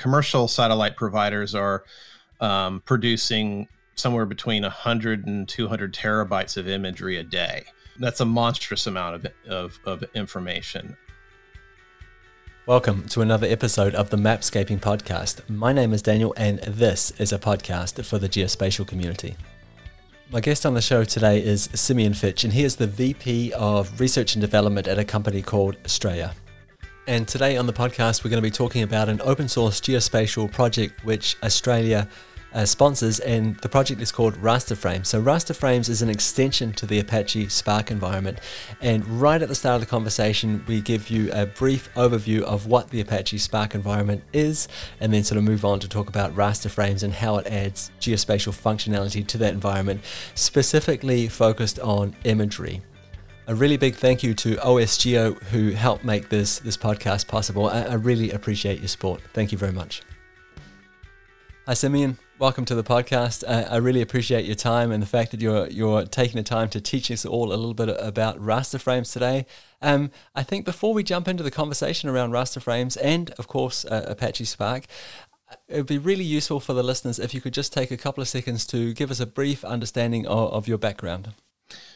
commercial satellite providers are um, producing somewhere between 100 and 200 terabytes of imagery a day. That's a monstrous amount of, of, of information. Welcome to another episode of the Mapscaping Podcast. My name is Daniel, and this is a podcast for the geospatial community. My guest on the show today is Simeon Fitch, and he is the VP of Research and Development at a company called Astraea. And today on the podcast, we're going to be talking about an open source geospatial project which Astraea uh, sponsors, and the project is called Raster Frames. So, Raster Frames is an extension to the Apache Spark environment. And right at the start of the conversation, we give you a brief overview of what the Apache Spark environment is, and then sort of move on to talk about Raster Frames and how it adds geospatial functionality to that environment, specifically focused on imagery. A really big thank you to OSGeo who helped make this this podcast possible. I, I really appreciate your support. Thank you very much. Hi, Simeon. Welcome to the podcast. Uh, I really appreciate your time and the fact that you're you're taking the time to teach us all a little bit about raster frames today. Um, I think before we jump into the conversation around raster frames and, of course, uh, Apache Spark, it would be really useful for the listeners if you could just take a couple of seconds to give us a brief understanding of, of your background.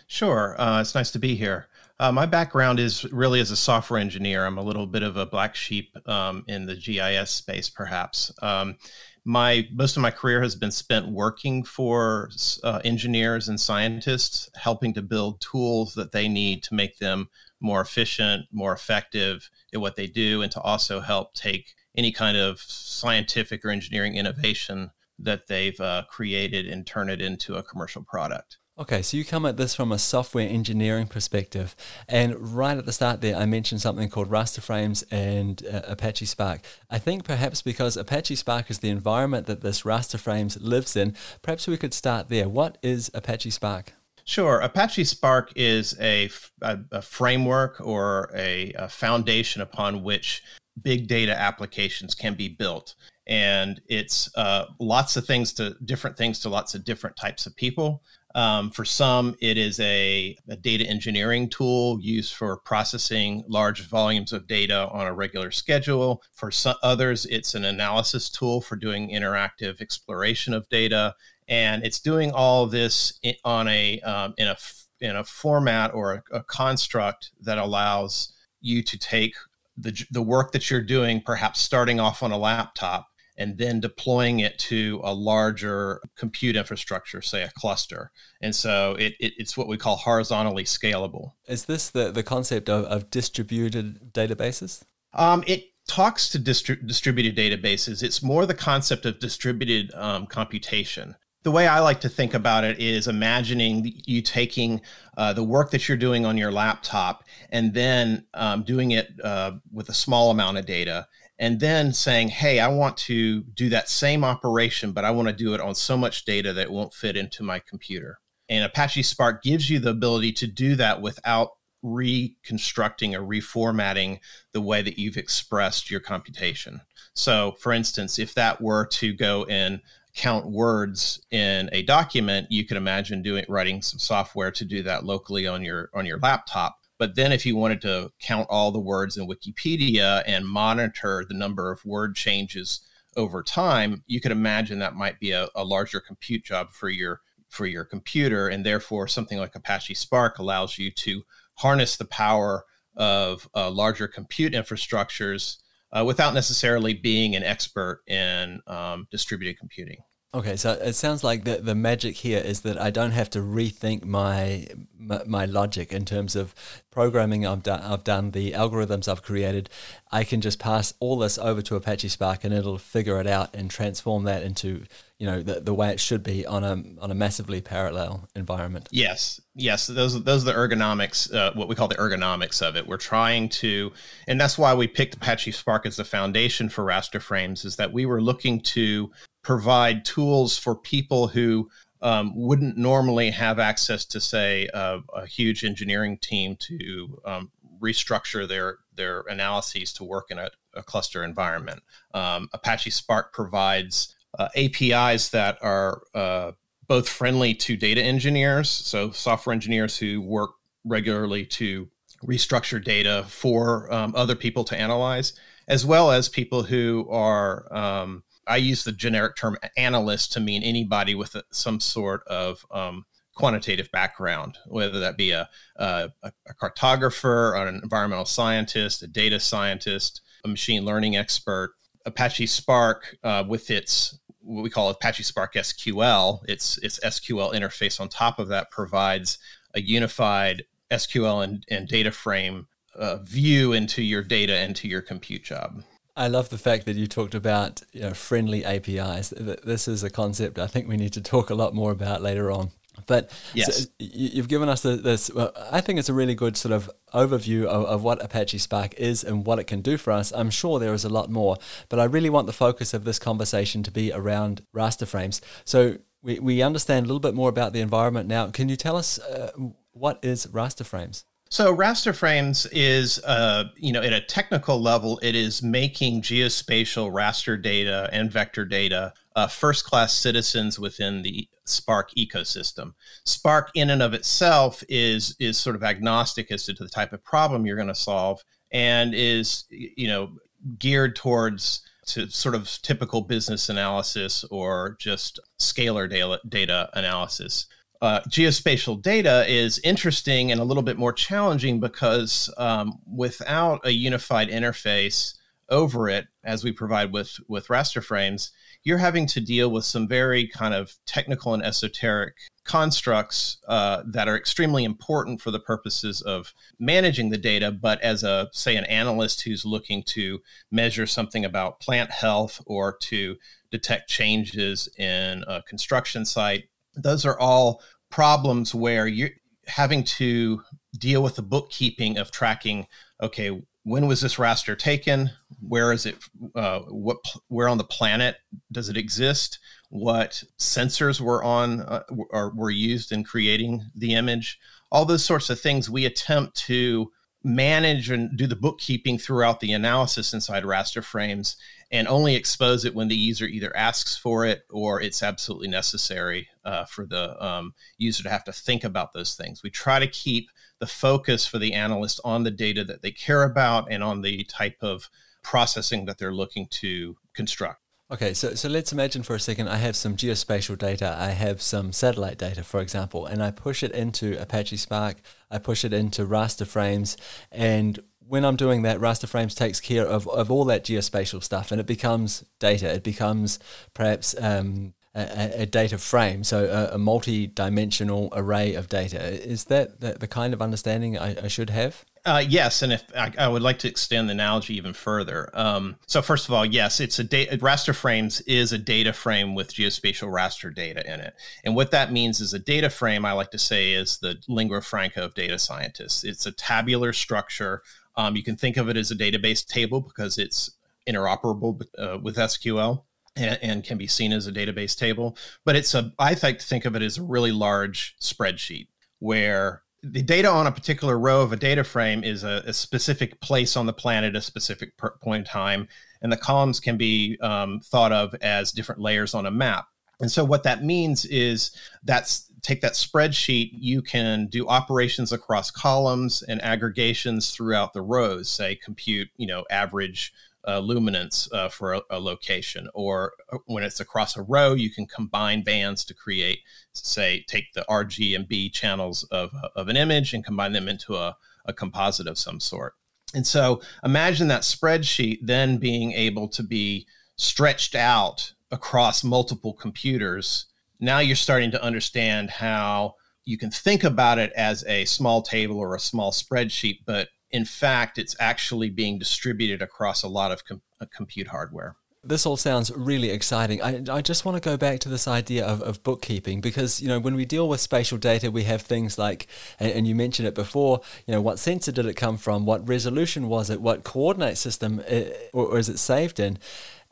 Sure. Uh, it's nice to be here. Uh, my background is really as a software engineer. I'm a little bit of a black sheep um, in the GIS space, perhaps. Um, my most of my career has been spent working for uh, engineers and scientists, helping to build tools that they need to make them more efficient, more effective at what they do, and to also help take any kind of scientific or engineering innovation that they've uh, created and turn it into a commercial product. Okay, so you come at this from a software engineering perspective, and right at the start there, I mentioned something called raster frames and uh, Apache Spark. I think perhaps because Apache Spark is the environment that this raster frames lives in, perhaps we could start there. What is Apache Spark? Sure. Apache Spark is a, a, a framework or a, a foundation upon which big data applications can be built and it's uh, lots of things to different things to lots of different types of people. Um, for some, it is a, a, data engineering tool used for processing large volumes of data on a regular schedule. For some others, it's an analysis tool for doing interactive exploration of data, and it's doing all this in, on a um, in a in a format or a, a construct that allows you to take the, the work that you're doing, perhaps starting off on a laptop, and then deploying it to a larger compute infrastructure, say a cluster. And so it, it, it's what we call horizontally scalable. Is this the, the concept of, of distributed databases? Um, it talks to distri- distributed databases. It's more the concept of distributed um, computation. The way I like to think about it is imagining you taking uh, the work that you're doing on your laptop and then um, doing it uh, with a small amount of data and then saying, hey, I want to do that same operation, but I want to do it on so much data that it won't fit into my computer. And Apache Spark gives you the ability to do that without reconstructing or reformatting the way that you've expressed your computation. So, for instance, if that were to go and count words in a document, you could imagine doing writing some software to do that locally on your on your laptop. But then, if you wanted to count all the words in Wikipedia and monitor the number of word changes over time, you could imagine that might be a, a larger compute job for your for your computer, and therefore something like Apache Spark allows you to harness the power of uh, larger compute infrastructures uh, without necessarily being an expert in um, distributed computing. Okay, so it sounds like the the magic here is that I don't have to rethink my my, my logic in terms of programming I've done. I've done the algorithms I've created. I can just pass all this over to Apache Spark, and it'll figure it out and transform that into you know the, the way it should be on a on a massively parallel environment. Yes, yes, those those are the ergonomics, uh, what we call the ergonomics of it. We're trying to, and that's why we picked Apache Spark as the foundation for raster frames. Is that we were looking to provide tools for people who um, wouldn't normally have access to, say, a, huge engineering team to um, restructure their their analyses to work in a, a cluster environment. Um, Apache Spark provides uh, APIs that are uh, both friendly to data engineers, so software engineers who work regularly to restructure data for um, other people to analyze, as well as people who are, um, I use the generic term analyst to mean anybody with some sort of um, quantitative background, whether that be a, a, a cartographer, an environmental scientist, a data scientist, a machine learning expert. Apache Spark, uh, with its what we call Apache Spark SQL, its its SQL interface on top of that provides a unified SQL and, and data frame uh, view into your data into your compute job. I love the fact that you talked about you know, friendly APIs. This is a concept I think we need to talk a lot more about later on. But yes. So you've given us this. Well, I think it's a really good sort of overview of, of what Apache Spark is and what it can do for us. I'm sure there is a lot more, but I really want the focus of this conversation to be around raster frames. So we, we understand a little bit more about the environment now. Can you tell us uh, what is raster frames? So raster frames is, uh, you know, at a technical level, it is making geospatial raster data and vector data uh, first-class citizens within the Spark ecosystem. Spark, in and of itself, is is sort of agnostic as to the type of problem you're going to solve, and is, you know, geared towards to sort of typical business analysis or just scalar data, data analysis uh, geospatial data is interesting and a little bit more challenging because um, without a unified interface over it, as we provide with with raster frames, you're having to deal with some very kind of technical and esoteric constructs uh, that are extremely important for the purposes of managing the data. But as a say an analyst who's looking to measure something about plant health or to detect changes in a construction site, those are all problems where you're having to deal with the bookkeeping of tracking okay when was this raster taken? Where is it uh, what where on the planet does it exist? What sensors were on uh, or were used in creating the image? All those sorts of things we attempt to manage and do the bookkeeping throughout the analysis inside raster frames and only expose it when the user either asks for it or it's absolutely necessary uh, for the um, user to have to think about those things. We try to keep the focus for the analyst on the data that they care about and on the type of processing that they're looking to construct. Okay, so, so let's imagine for a second I have some geospatial data, I have some satellite data, for example, and I push it into Apache Spark, I push it into raster frames, and when I'm doing that, raster frames takes care of, of all that geospatial stuff and it becomes data. It becomes perhaps um, a, a, data frame, so a, a, multi-dimensional array of data. Is that the, the kind of understanding I, I should have? Uh, yes, and if I, I, would like to extend the analogy even further. Um, so first of all, yes, it's a data. Raster frames is a data frame with geospatial raster data in it, and what that means is a data frame. I like to say is the lingua franca of data scientists. It's a tabular structure um, you can think of it as a database table because it's interoperable uh, with SQL and, and, can be seen as a database table. But it's a, I think, think of it as a really large spreadsheet where the data on a particular row of a data frame is a, a specific place on the planet, at a specific point in time, and the columns can be um, thought of as different layers on a map. And so what that means is that's take that spreadsheet, you can do operations across columns and aggregations throughout the rows, say compute, you know, average uh, luminance uh, for a, a, location. Or uh, when it's across a row, you can combine bands to create, say, take the RG and B channels of, of an image and combine them into a, a composite of some sort. And so imagine that spreadsheet then being able to be stretched out across multiple computers now you're starting to understand how you can think about it as a small table or a small spreadsheet, but in fact, it's actually being distributed across a lot of com- uh, compute hardware. This all sounds really exciting. I, I just want to go back to this idea of, of bookkeeping because, you know, when we deal with spatial data, we have things like, and, and you mentioned it before, you know, what sensor did it come from? What resolution was it? What coordinate system it, uh, or, or is it saved in?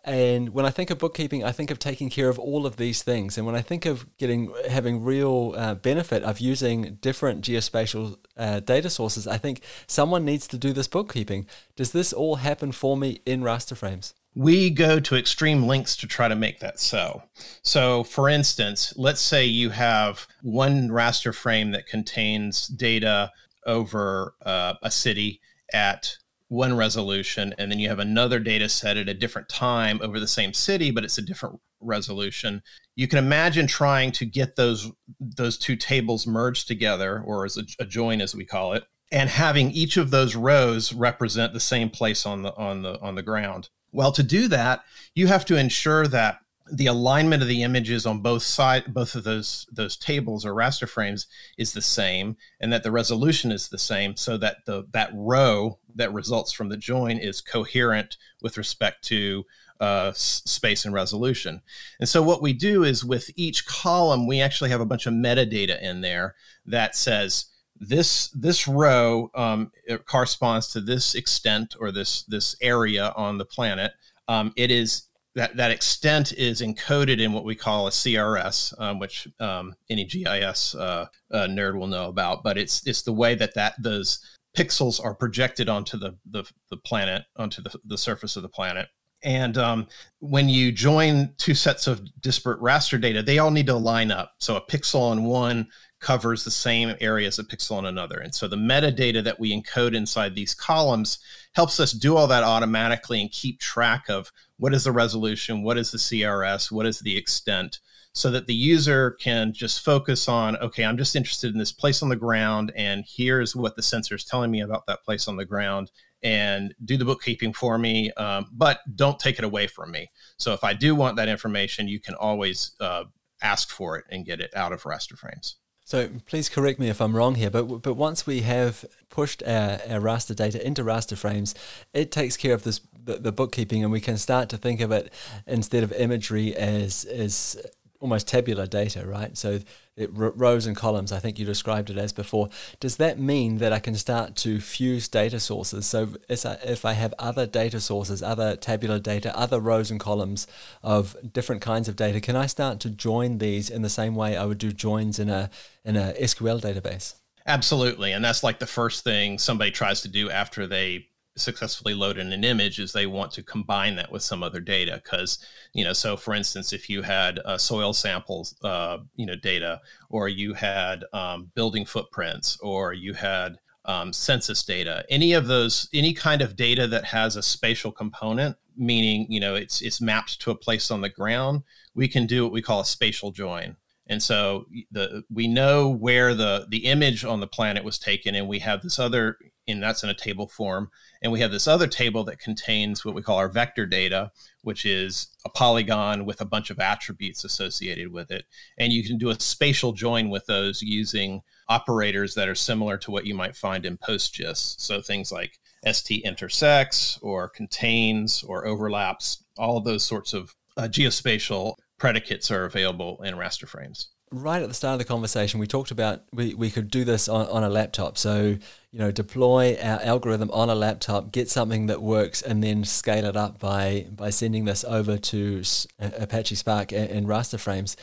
And when I think of bookkeeping, I think of taking care of all of these things. And when I think of getting having real uh, benefit of using different geospatial uh, data sources, I think someone needs to do this bookkeeping. Does this all happen for me in raster frames? We go to extreme lengths to try to make that so. So, for instance, let's say you have one raster frame that contains data over uh, a city at one resolution, and then you have another data set at a different time over the same city, but it's a different resolution. You can imagine trying to get those those two tables merged together, or as a, a join, as we call it, and having each of those rows represent the same place on the on the on the ground. Well, to do that, you have to ensure that the alignment of the images on both side both of those those tables or raster frames is the same and that the resolution is the same so that the that row that results from the join is coherent with respect to uh, space and resolution and so what we do is with each column we actually have a bunch of metadata in there that says this this row um, corresponds to this extent or this this area on the planet um, it is that that extent is encoded in what we call a CRS, um, which um, any GIS uh, uh, nerd will know about. But it's it's the way that that those pixels are projected onto the the, the planet, onto the, the surface of the planet. And um, when you join two sets of disparate raster data, they all need to line up. So a pixel on one covers the same area as a pixel on another. And so the metadata that we encode inside these columns helps us do all that automatically and keep track of what is the resolution, what is the CRS, what is the extent, so that the user can just focus on, okay, I'm just interested in this place on the ground, and here's what the sensor is telling me about that place on the ground, and do the bookkeeping for me, um, but don't take it away from me. So if I do want that information, you can always uh, ask for it and get it out of raster frames. So please correct me if I'm wrong here, but but once we have pushed our, our raster data into raster frames, it takes care of this the, the bookkeeping, and we can start to think of it instead of imagery as as almost tabular data, right? So it, rows and columns, I think you described it as before. Does that mean that I can start to fuse data sources? So if I have other data sources, other tabular data, other rows and columns of different kinds of data, can I start to join these in the same way I would do joins in a in a SQL database? Absolutely, and that's like the first thing somebody tries to do after they successfully load in an image is they want to combine that with some other data. Because you know so for instance if you had uh, soil samples uh, you know data or you had um, building footprints or you had um, census data any of those any kind of data that has a spatial component meaning you know it's it's mapped to a place on the ground we can do what we call a spatial join. And so the we know where the the image on the planet was taken and we have this other and that's in a table form. And we have this other table that contains what we call our vector data, which is a polygon with a bunch of attributes associated with it. And you can do a spatial join with those using operators that are similar to what you might find in PostGIS. So things like ST intersects or contains or overlaps, all those sorts of uh, geospatial predicates are available in raster frames right at the start of the conversation, we talked about we, we could do this on, on a laptop. So, you know, deploy our algorithm on a laptop, get something that works, and then scale it up by by sending this over to Apache Spark and, and raster frames.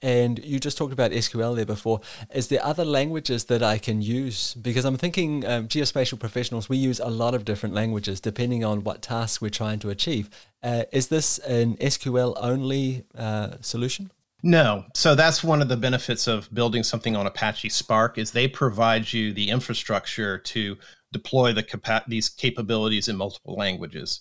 And you just talked about SQL there before. Is there other languages that I can use? Because I'm thinking um, geospatial professionals, we use a lot of different languages depending on what tasks we're trying to achieve. Uh, is this an SQL only uh, solution? No. So that's one of the benefits of building something on Apache Spark is they provide you the infrastructure to deploy the capa- these capabilities in multiple languages.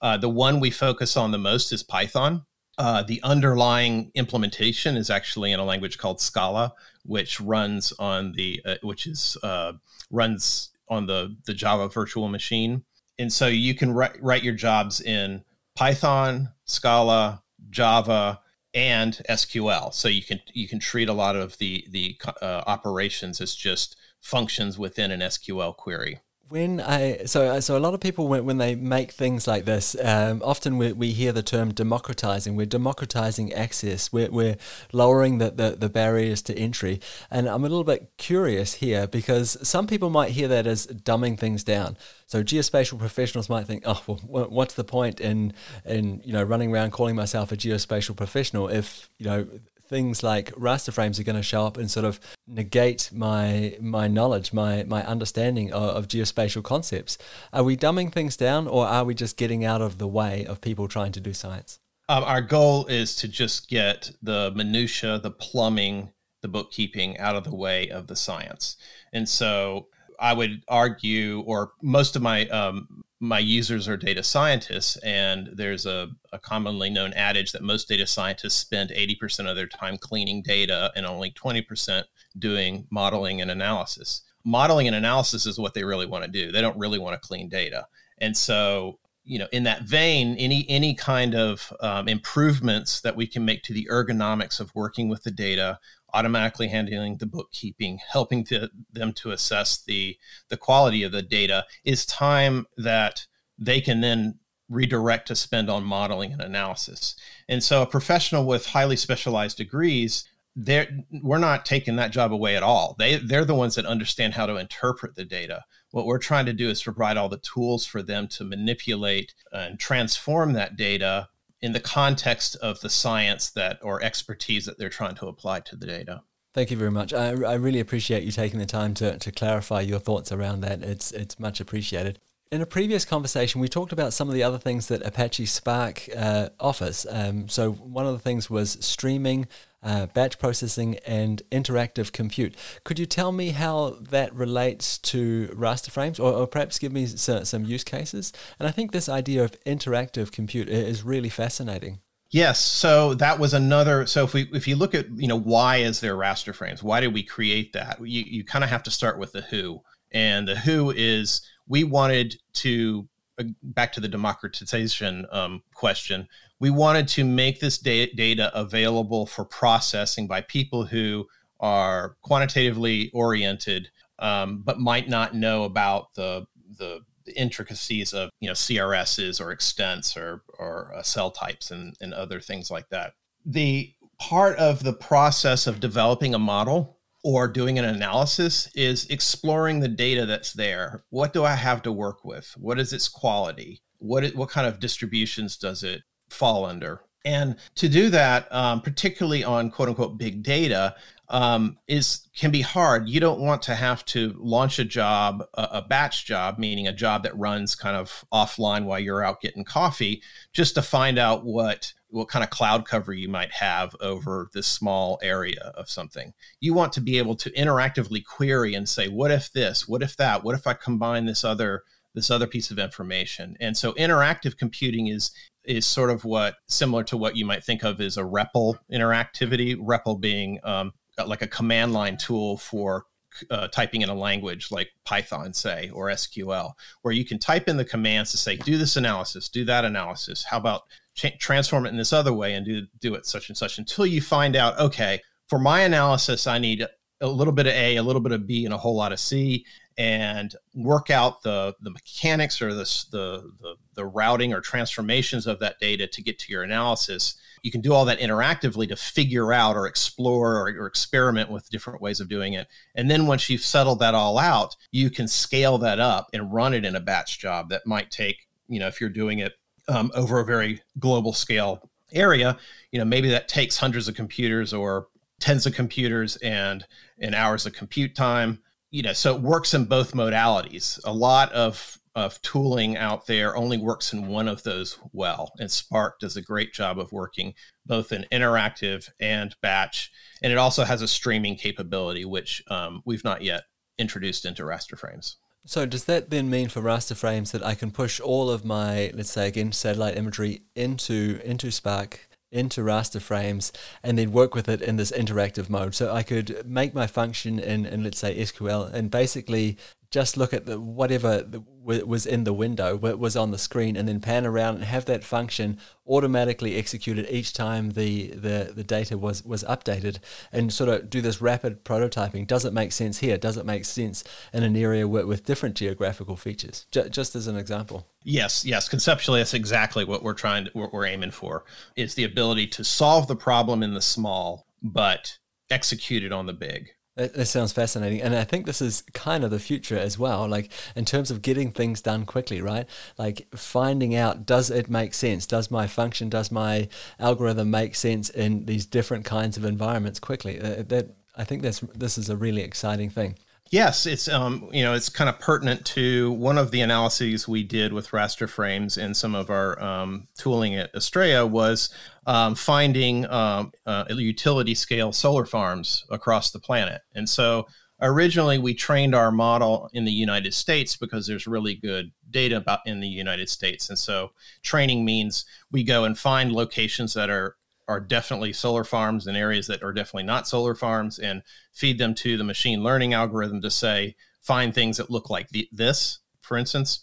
Uh, the one we focus on the most is Python. Uh, the underlying implementation is actually in a language called Scala, which runs on the uh, which is uh, runs on the the Java virtual machine, and so you can write write your jobs in Python, Scala, Java, and SQL. So you can you can treat a lot of the the uh, operations as just functions within an SQL query when I so so a lot of people when, when they make things like this, um, often we, we hear the term democratizing. We're democratizing access. We're, we're lowering the, the, the barriers to entry. And I'm a little bit curious here because some people might hear that as dumbing things down. So geospatial professionals might think, oh, well, what's the point in in you know running around calling myself a geospatial professional if you know things like raster frames are going to show up and sort of negate my my knowledge, my my understanding of, of, geospatial concepts. Are we dumbing things down, or are we just getting out of the way of people trying to do science? Um, our goal is to just get the minutia, the plumbing, the bookkeeping out of the way of the science, and so I would argue, or most of my um, my users are data scientists, and there's a, a, commonly known adage that most data scientists spend 80% of their time cleaning data and only 20% doing modeling and analysis. Modeling and analysis is what they really want to do. They don't really want to clean data. And so, you know, in that vein, any any kind of um, improvements that we can make to the ergonomics of working with the data automatically handling the bookkeeping, helping to, them to assess the, the quality of the data is time that they can then redirect to spend on modeling and analysis. And so a professional with highly specialized degrees, they're, we're not taking that job away at all. They, they're the ones that understand how to interpret the data. What we're trying to do is provide all the tools for them to manipulate and transform that data in the context of the science that or expertise that they're trying to apply to the data. Thank you very much. I, I really appreciate you taking the time to, to clarify your thoughts around that. It's it's much appreciated. In a previous conversation, we talked about some of the other things that Apache Spark uh, offers. Um, so one of the things was streaming uh, batch processing, and interactive compute. Could you tell me how that relates to raster frames, or, or perhaps give me some, some use cases? And I think this idea of interactive compute is really fascinating. Yes, so that was another. So if we if you look at you know why is there raster frames? Why did we create that? You you kind of have to start with the who, and the who is we wanted to uh, back to the democratization um, question we wanted to make this data available for processing by people who are quantitatively oriented, um, but might not know about the the intricacies of you know CRSs or extents or or uh, cell types and, and other things like that. The part of the process of developing a model or doing an analysis is exploring the data that's there. What do I have to work with? What is its quality? What what kind of distributions does it fall under. And to do that, um, particularly on quote unquote big data, um, is can be hard. You don't want to have to launch a job, a, a, batch job, meaning a job that runs kind of offline while you're out getting coffee, just to find out what what kind of cloud cover you might have over this small area of something. You want to be able to interactively query and say, what if this? What if that? What if I combine this other this other piece of information? And so interactive computing is is sort of what similar to what you might think of as a REPL interactivity. REPL being um, like a command line tool for uh, typing in a language like Python, say, or SQL, where you can type in the commands to say, do this analysis, do that analysis. How about transform it in this other way and do do it such and such until you find out, okay, for my analysis, I need a little bit of A, a little bit of B, and a whole lot of C and work out the the mechanics or the, the, the the routing or transformations of that data to get to your analysis. You can do all that interactively to figure out or explore or, or, experiment with different ways of doing it. And then once you've settled that all out you can scale that up and run it in a batch job that might take you know if you're doing it um, over a very global scale area you know maybe that takes hundreds of computers or tens of computers and and hours of compute time you know, so it works in both modalities. A lot of of tooling out there only works in one of those well, and Spark does a great job of working both in interactive and batch, and it also has a streaming capability, which um, we've not yet introduced into raster frames. So does that then mean for raster frames that I can push all of my, let's say again, satellite imagery into into Spark into raster frames and then work with it in this interactive mode. So I could make my function in, in let's say SQL and basically just look at the whatever was in the window, was on the screen, and then pan around and have that function automatically executed each time the, the, the data was, was updated and sort of do this rapid prototyping. Does it make sense here? Does it make sense in an area with, with different geographical features? J- just as an example. Yes, yes. Conceptually, that's exactly what we're trying to, what we're aiming for. is the ability to solve the problem in the small, but execute it on the big. It, sounds fascinating. And I think this is kind of the future as well, like in terms of getting things done quickly, right? Like finding out does it make sense? Does my function, does my algorithm make sense in these different kinds of environments quickly? Uh, that I think that's this is a really exciting thing. Yes, it's um, you know it's kind of pertinent to one of the analyses we did with raster frames in some of our um, tooling at Astraea was um, finding um, uh, utility scale solar farms across the planet, and so originally we trained our model in the United States because there's really good data about in the United States. And so training means we go and find locations that are are definitely solar farms and areas that are definitely not solar farms and feed them to the machine learning algorithm to say find things that look like the, this for instance.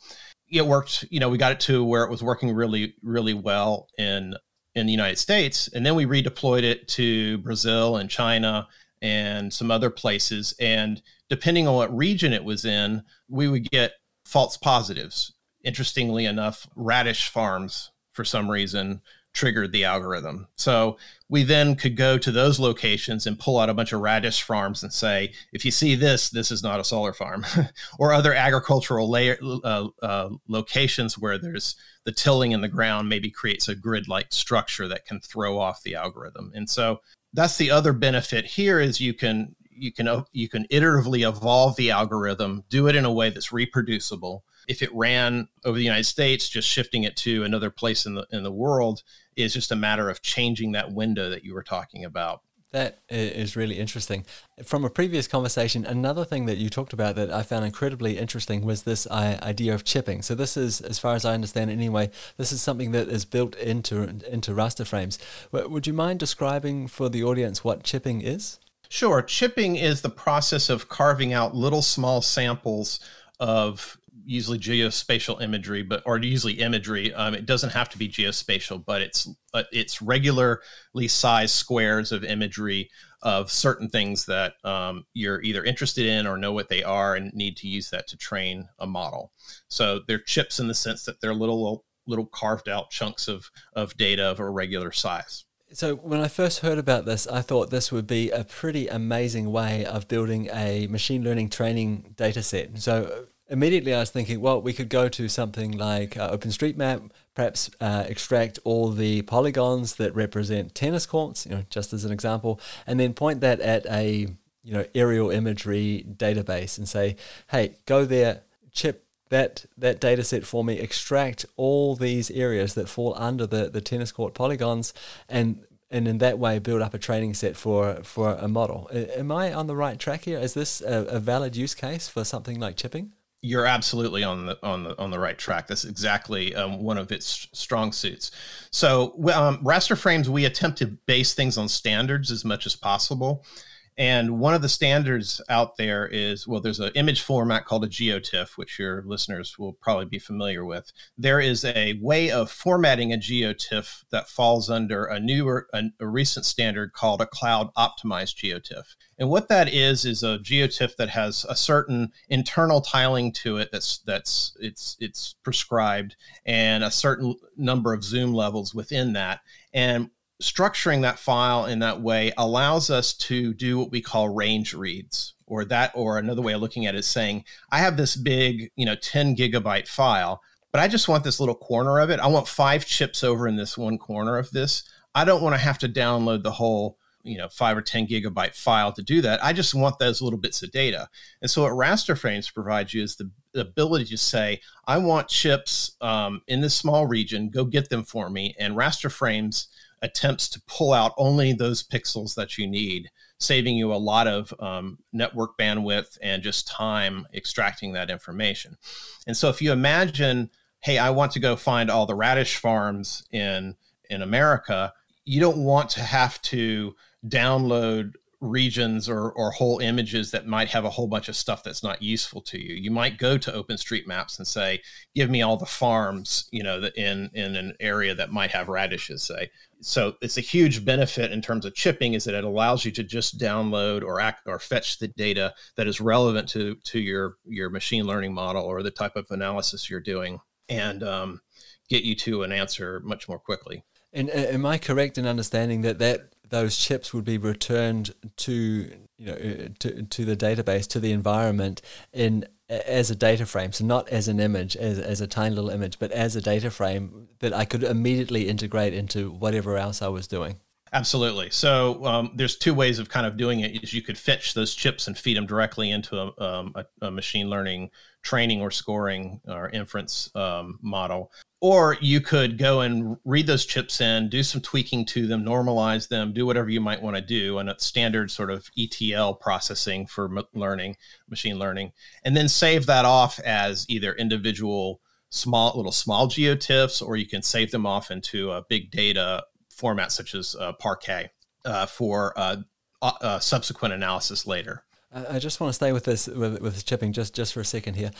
It worked you know we got it to where it was working really really well in in the united states and then we redeployed it to brazil and china and some other places and depending on what region it was in we would get false positives. Interestingly enough radish farms for some reason triggered the algorithm. So we then could go to those locations and pull out a bunch of radish farms and say, if you see this, this is not a solar farm, or other agricultural layer, uh, uh, locations where there's the tilling in the ground maybe creates a grid-like structure that can throw off the algorithm. And so that's the other benefit here is you can you can you can iteratively evolve the algorithm, do it in a way that's reproducible if it ran over the United States, just shifting it to another place in the in the world is just a matter of changing that window that you were talking about. That is really interesting. From a previous conversation, another thing that you talked about that I found incredibly interesting was this idea of chipping. So this is, as far as I understand anyway, this is something that is built into into raster frames. Would you mind describing for the audience what chipping is? Sure. Chipping is the process of carving out little small samples of usually geospatial imagery, but or usually imagery. Um, it doesn't have to be geospatial, but it's uh, it's regularly sized squares of imagery of certain things that um, you're either interested in or know what they are and need to use that to train a model. So they're chips in the sense that they're little little carved out chunks of of data of a regular size. So when I first heard about this, I thought this would be a pretty amazing way of building a machine learning training data set. So immediately I was thinking, well, we could go to something like uh, OpenStreetMap, perhaps uh, extract all the polygons that represent tennis courts, you know, just as an example, and then point that at a you know aerial imagery database and say, hey, go there, chip that that data set for me, extract all these areas that fall under the, the tennis court polygons, and and in that way build up a training set for for a model. Am I on the right track here? Is this a, a valid use case for something like chipping? you're absolutely on the on the on the right track. That's exactly um, one of its strong suits. So um, raster frames, we attempt to base things on standards as much as possible. And one of the standards out there is well, there's an image format called a GeoTIFF, which your listeners will probably be familiar with. There is a way of formatting a GeoTIFF that falls under a newer, a, a recent standard called a cloud optimized GeoTIFF. And what that is is a GeoTIFF that has a certain internal tiling to it that's that's it's it's prescribed and a certain number of zoom levels within that. And structuring that file in that way allows us to do what we call range reads or that or another way of looking at it is saying i have this big you know 10 gigabyte file but i just want this little corner of it. I want five chips over in this one corner of this. I don't want to have to download the whole you know five or 10 gigabyte file to do that. I just want those little bits of data. And so what raster frames provides you is the, the ability to say i want chips um, in this small region. Go get them for me. And raster frames attempts to pull out only those pixels that you need, saving you a lot of um, network bandwidth and just time extracting that information. And so if you imagine, hey, I want to go find all the radish farms in in America, you don't want to have to download regions or, or whole images that might have a whole bunch of stuff that's not useful to you. You might go to OpenStreetMaps and say, "Give me all the farms, you know, in in an area that might have radishes." Say, so it's a huge benefit in terms of chipping is that it allows you to just download or act or fetch the data that is relevant to to your your machine learning model or the type of analysis you're doing, and um, get you to an answer much more quickly. And uh, am I correct in understanding that that those chips would be returned to you know uh, to, to the database to the environment in as a data frame? So not as an image as, as a tiny little image but as a data frame that i could immediately integrate into whatever else i was doing? Absolutely. So um, there's two ways of kind of doing it is you could fetch those chips and feed them directly into a, um, a, a machine learning training or scoring or inference um, model or you could go and read those chips in, do some tweaking to them, normalize them, do whatever you might want to do, and a standard sort of ETL processing for learning, machine learning, and then save that off as either individual small little small geotiffs, or you can save them off into a big data format such as uh, Parquet uh, for uh, uh, subsequent analysis later. I just want to stay with this with, with chipping just, just for a second here,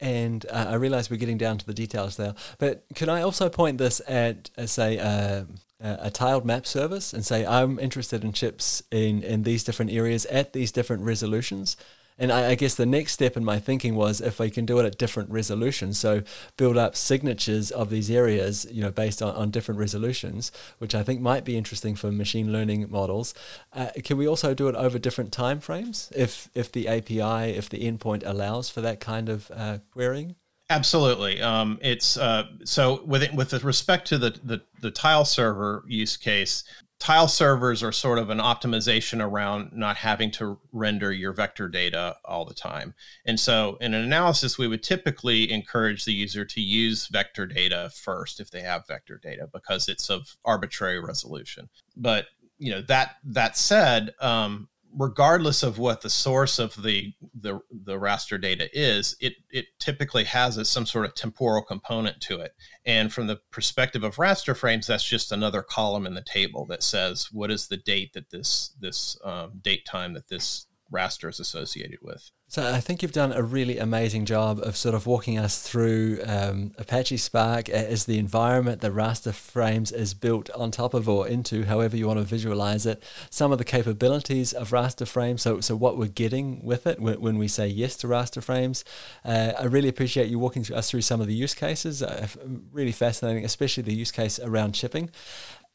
and uh, I realize we're getting down to the details there. But can I also point this at, uh, say, uh, a tiled map service and say I'm interested in chips in in these different areas at these different resolutions? And I, I, guess the next step in my thinking was if I can do it at different resolutions, so build up signatures of these areas, you know, based on, on different resolutions, which I think might be interesting for machine learning models. Uh, can we also do it over different time frames if if the API, if the endpoint allows for that kind of uh, querying? Absolutely. Um, it's uh, so with with respect to the, the the tile server use case, tile servers are sort of an optimization around not having to render your vector data all the time. And so in an analysis, we would typically encourage the user to use vector data first if they have vector data because it's of arbitrary resolution. But you know that that said, um, regardless of what the source of the the, the raster data is, it it typically has a, some sort of temporal component to it. And from the perspective of raster frames, that's just another column in the table that says what is the date that this this um, date time that this raster is associated with. So I think you've done a really amazing job of sort of walking us through um, Apache Spark as the environment that raster frames is built on top of or into, however you want to visualize it. Some of the capabilities of raster frames. So, so what we're getting with it when, when we say yes to raster frames. Uh, I really appreciate you walking us through some of the use cases. Uh, really fascinating, especially the use case around chipping.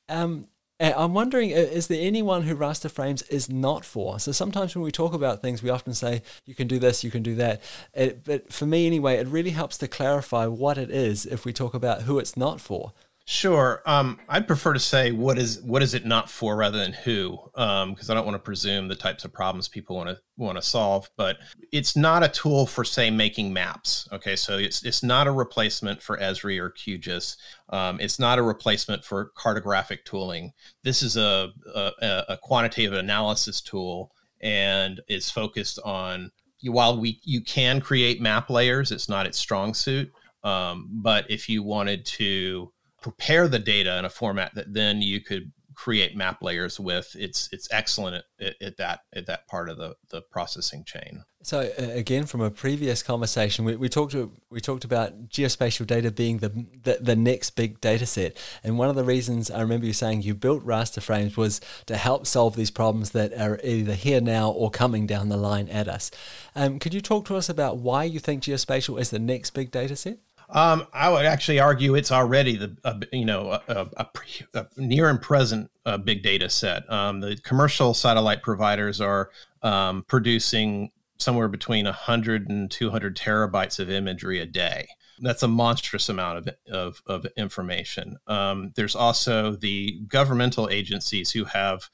Um, Eh, I'm wondering, eh, is there anyone who raster frames is not for? So sometimes when we talk about things, we often say, you can do this, you can do that. It, but for me, anyway, it really helps to clarify what it is if we talk about who it's not for. Sure. Um, I'd prefer to say what is what is it not for rather than who, because um, I don't want to presume the types of problems people want to want to solve. But it's not a tool for say making maps. Okay, so it's it's not a replacement for Esri or QGIS. Um, it's not a replacement for cartographic tooling. This is a, a, a quantitative analysis tool and is focused on while we you can create map layers, it's not its strong suit. Um, but if you wanted to prepare the data in a format that then you could create map layers with. It's it's excellent at, at, that at that part of the the processing chain. So uh, again from a previous conversation we, we talked we talked about geospatial data being the, the, the next big data set. And one of the reasons i remember you saying you built raster frames was to help solve these problems that are either here now or coming down the line at us. Um, could you talk to us about why you think geospatial is the next big data set um, I would actually argue it's already the uh, you know a, a, a, near and present uh, big data set. Um, the commercial satellite providers are um, producing somewhere between 100 and 200 terabytes of imagery a day. That's a monstrous amount of, of, of information. Um, there's also the governmental agencies who have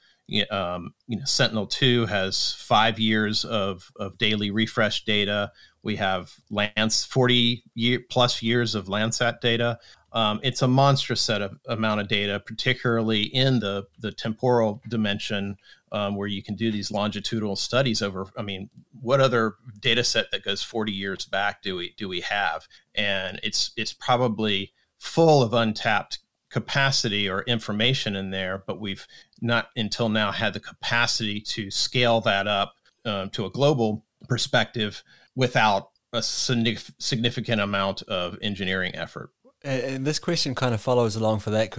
um, you know, Sentinel 2 has five years of, of daily refresh data. We have Lance 40 year, plus years of Landsat data. Um, it's a monstrous set of amount of data, particularly in the the temporal dimension, um, where you can do these longitudinal studies over. I mean, what other data set that goes 40 years back do we do we have? And it's it's probably full of untapped capacity or information in there, but we've not until now had the capacity to scale that up uh, to a global perspective without a significant amount of engineering effort. And this question kind of follows along for that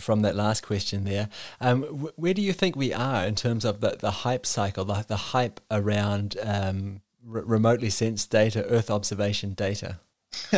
from that last question there. Um, where do you think we are in terms of the, the hype cycle, the, the hype around um, remotely sensed data, Earth observation data?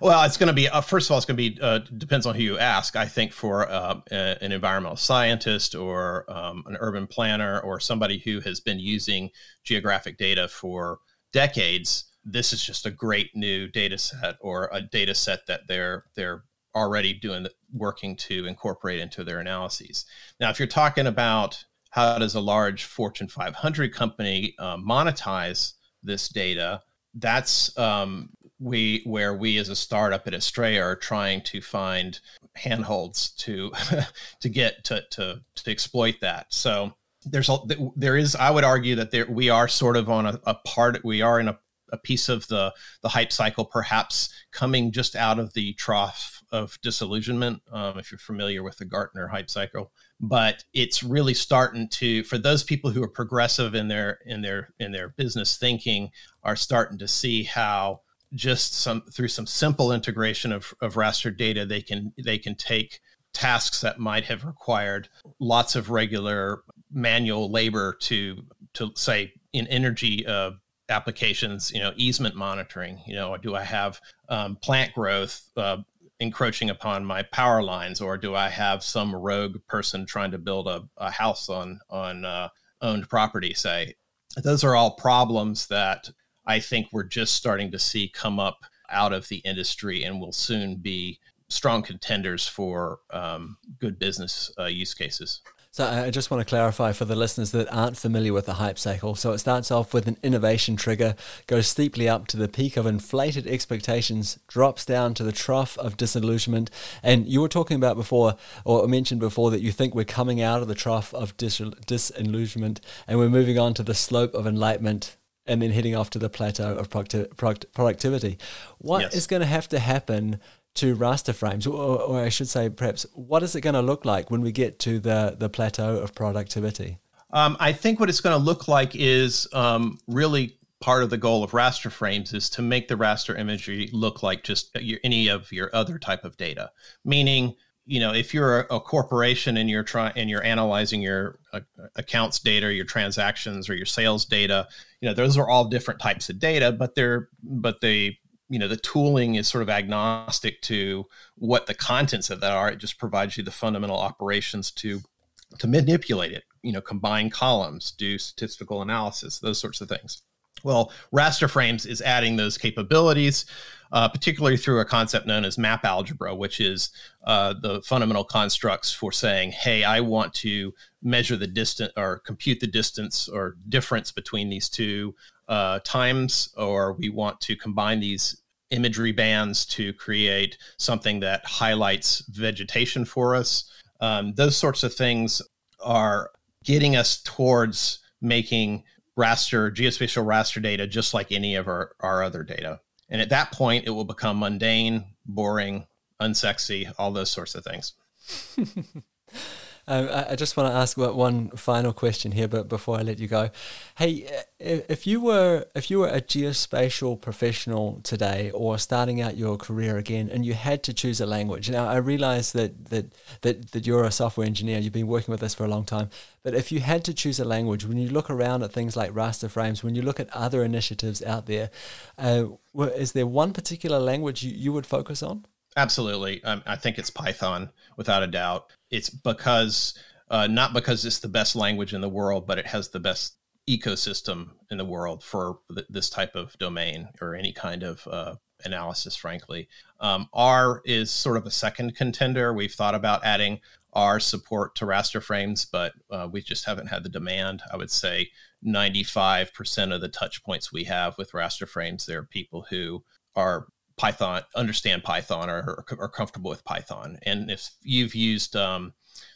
well, it's going to be uh, first of all, it's going to be uh, depends on who you ask. I think for uh, an environmental scientist or um, an urban planner or somebody who has been using geographic data for decades, this is just a great new data set or a data set that they're they're already doing working to incorporate into their analyses. Now, if you're talking about how does a large Fortune 500 company uh, monetize this data, that's um, we where we as a startup at Astraea are trying to find handholds to to get to, to to exploit that. So there's a there is I would argue that there we are sort of on a, a part we are in a a piece of the the hype cycle, perhaps coming just out of the trough of disillusionment. Um, if you're familiar with the Gartner hype cycle, but it's really starting to for those people who are progressive in their in their in their business thinking are starting to see how just some through some simple integration of, of raster data they can they can take tasks that might have required lots of regular manual labor to to say in energy uh, applications you know easement monitoring you know do i have um, plant growth uh, encroaching upon my power lines or do i have some rogue person trying to build a, a house on on uh, owned property say those are all problems that i think we're just starting to see come up out of the industry and will soon be strong contenders for um, good business uh, use cases. So uh, I just want to clarify for the listeners that aren't familiar with the hype cycle. So it starts off with an innovation trigger, goes steeply up to the peak of inflated expectations, drops down to the trough of disillusionment. And you were talking about before, or mentioned before, that you think we're coming out of the trough of dis- disillusionment and we're moving on to the slope of enlightenment and then heading off to the plateau of producti- productivity. What yes. is going to have to happen to raster frames, or, or I should say, perhaps, what is it going to look like when we get to the, the plateau of productivity? Um, I think what it's going to look like is um, really part of the goal of raster frames is to make the raster imagery look like just your, any of your other type of data. Meaning, you know, if you're a, a corporation and you're trying and you're analyzing your uh, accounts data, your transactions, or your sales data, you know, those are all different types of data, but they're but they you know the tooling is sort of agnostic to what the contents of that are. It just provides you the fundamental operations to to manipulate it you know combine columns do statistical analysis those sorts of things. Well raster frames is adding those capabilities uh, particularly through a concept known as map algebra which is uh, the fundamental constructs for saying hey i want to measure the distance or compute the distance or difference between these two uh, times, or we want to combine these imagery bands to create something that highlights vegetation for us. Um, those sorts of things are getting us towards making raster, geospatial raster data just like any of our, our other data. And at that point, it will become mundane, boring, unsexy, all those sorts of things. Um, I just want to ask one final question here, but before I let you go, hey, if you were if you were a geospatial professional today, or starting out your career again, and you had to choose a language, now I realize that that that that you're a software engineer, you've been working with this for a long time, but if you had to choose a language, when you look around at things like raster frames, when you look at other initiatives out there, uh, is there one particular language you, you would focus on? Absolutely. Um, I think it's Python without a doubt. It's because, uh, not because it's the best language in the world, but it has the best ecosystem in the world for th- this type of domain or any kind of uh, analysis, frankly. Um, R is sort of a second contender. We've thought about adding R support to raster frames, but uh, we just haven't had the demand. I would say 95% of the touch points we have with raster frames, there are people who are Python, understand Python, or are comfortable with Python. And if you've used um,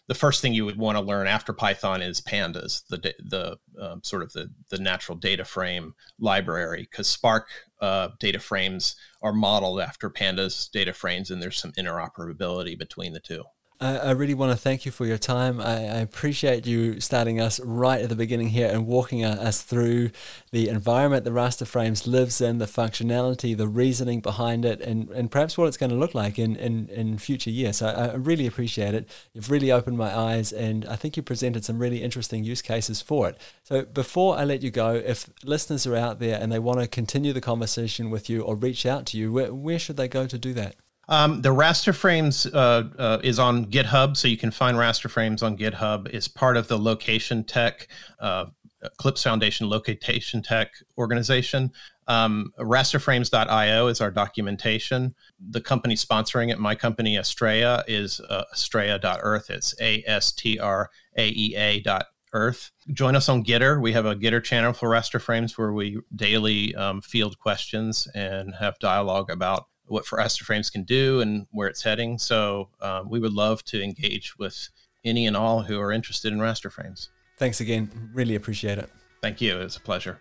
the first thing you would want to learn after Python is pandas, the the um, sort of the the natural data frame library, because Spark uh, data frames are modeled after pandas data frames, and there's some interoperability between the two. I, I really want to thank you for your time. I, I, appreciate you starting us right at the beginning here and walking us through the environment the raster frames lives in, the functionality, the reasoning behind it, and, and perhaps what it's going to look like in, in, in future years. So I, I really appreciate it. You've really opened my eyes, and I think you presented some really interesting use cases for it. So before I let you go, if listeners are out there and they want to continue the conversation with you or reach out to you, where, where should they go to do that? Um, the raster frames uh, uh, is on GitHub, so you can find raster frames on GitHub. It's part of the LocationTech, uh, Eclipse Foundation LocationTech organization. Um, rasterframes.io is our documentation. The company sponsoring it, my company Astraea, is uh, astraea.earth. It's A S T R A E A dot earth. Join us on Gitter. We have a Gitter channel for raster frames where we daily um, field questions and have dialogue about what for raster frames can do and where it's heading. So uh, we would love to engage with any and all who are interested in raster frames. Thanks again. Really appreciate it. Thank you. It's a pleasure.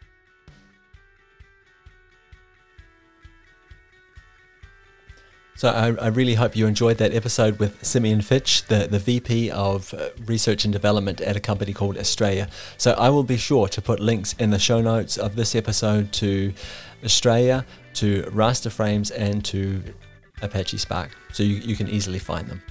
So I, I, really hope you enjoyed that episode with Simeon Fitch, the, the VP of uh, Research and Development at a company called Astraea. So I will be sure to put links in the show notes of this episode to Astraea, to raster frames, and to Apache Spark, so you, you can easily find them.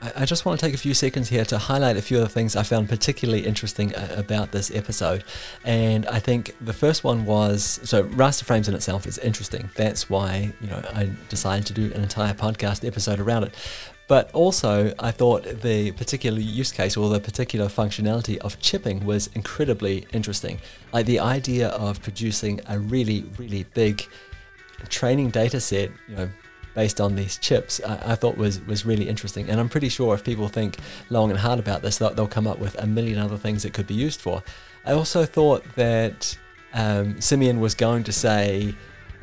I just want to take a few seconds here to highlight a few of the things I found particularly interesting uh, about this episode. And I think the first one was so raster frames in itself is interesting. That's why you know I decided to do an entire podcast episode around it. But also, I thought the particular use case or the particular functionality of chipping was incredibly interesting. Like the idea of producing a really, really big training data set, you know, based on these chips, I, I, thought was was really interesting. And I'm pretty sure if people think long and hard about this, they'll, they'll come up with a million other things it could be used for. I also thought that um, Simeon was going to say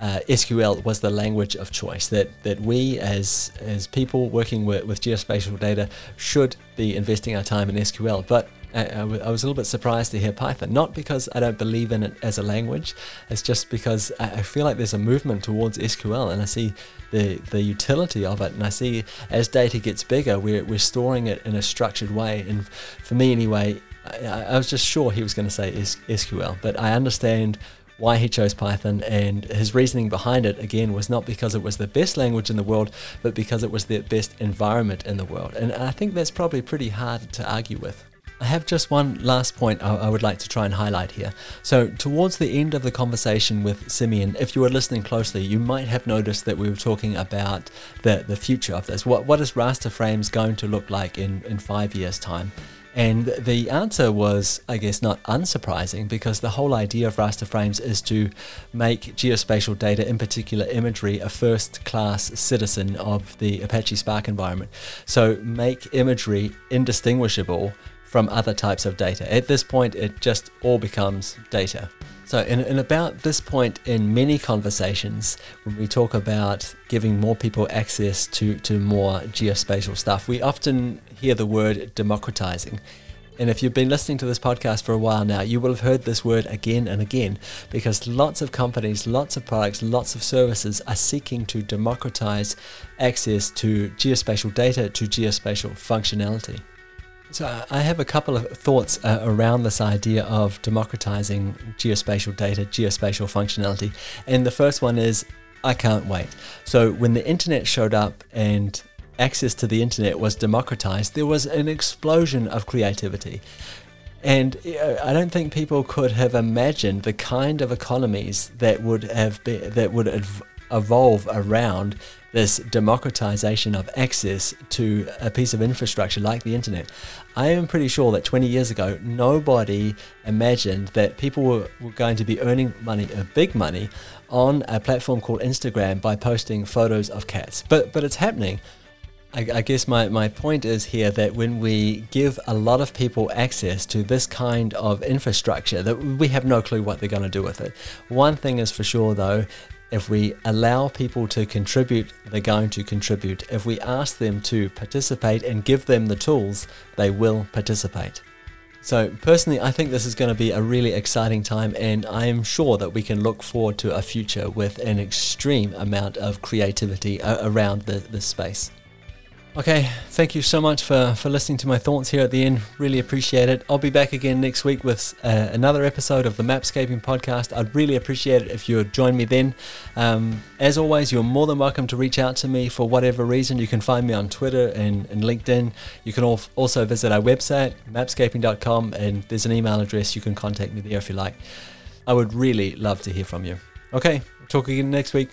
uh, SQL was the language of choice. That that we as as people working with, with geospatial data should be investing our time in SQL. But I, was a little bit surprised to hear Python. Not because I don't believe in it as a language, it's just because I feel like there's a movement towards SQL and I see the, the utility of it. And I see as data gets bigger, we're, we're storing it in a structured way. And for me, anyway, I, I was just sure he was going to say SQL, but I understand why he chose Python and his reasoning behind it again was not because it was the best language in the world but because it was the best environment in the world and I think that's probably pretty hard to argue with. I have just one last point I, would like to try and highlight here. So, towards the end of the conversation with Simeon, if you were listening closely, you might have noticed that we were talking about the, the future of this. What, what is raster frames going to look like in, in five years' time? And the answer was, I guess, not unsurprising because the whole idea of raster frames is to make geospatial data, in particular imagery, a first class citizen of the Apache Spark environment. So make imagery indistinguishable from other types of data. At this point, it just all becomes data. So, in, in, about this point in many conversations, when we talk about giving more people access to, to more geospatial stuff, we often hear the word democratizing. And if you've been listening to this podcast for a while now, you will have heard this word again and again because lots of companies, lots of products, lots of services are seeking to democratize access to geospatial data, to geospatial functionality. So I have a couple of thoughts uh, around this idea of democratizing geospatial data, geospatial functionality. And the first one is I can't wait. So when the internet showed up and access to the internet was democratized, there was an explosion of creativity. And uh, I don't think people could have imagined the kind of economies that would have been, that would evolve around this democratization of access to a piece of infrastructure like the internet. I am pretty sure that 20 years ago, nobody imagined that people were, were going to be earning money, uh, big money, on a platform called Instagram by posting photos of cats. But, but it's happening. I, I guess my, my point is here that when we give a lot of people access to this kind of infrastructure, that we have no clue what they're going to do with it. One thing is for sure, though, if we allow people to contribute, they're going to contribute. If we ask them to participate and give them the tools, they will participate. So, personally, I think this is going to be a really exciting time, and I am sure that we can look forward to a future with an extreme amount of creativity uh, around the, this space. Okay, thank you so much for, for listening to my thoughts here at the end. Really appreciate it. I'll be back again next week with uh, another episode of the Mapscaping podcast. I'd really appreciate it if you would join me then. Um, as always, you're more than welcome to reach out to me for whatever reason. You can find me on Twitter and, and LinkedIn. You can also visit our website, mapscaping.com, and there's an email address. You can contact me there if you like. I would really love to hear from you. Okay, talk again next week.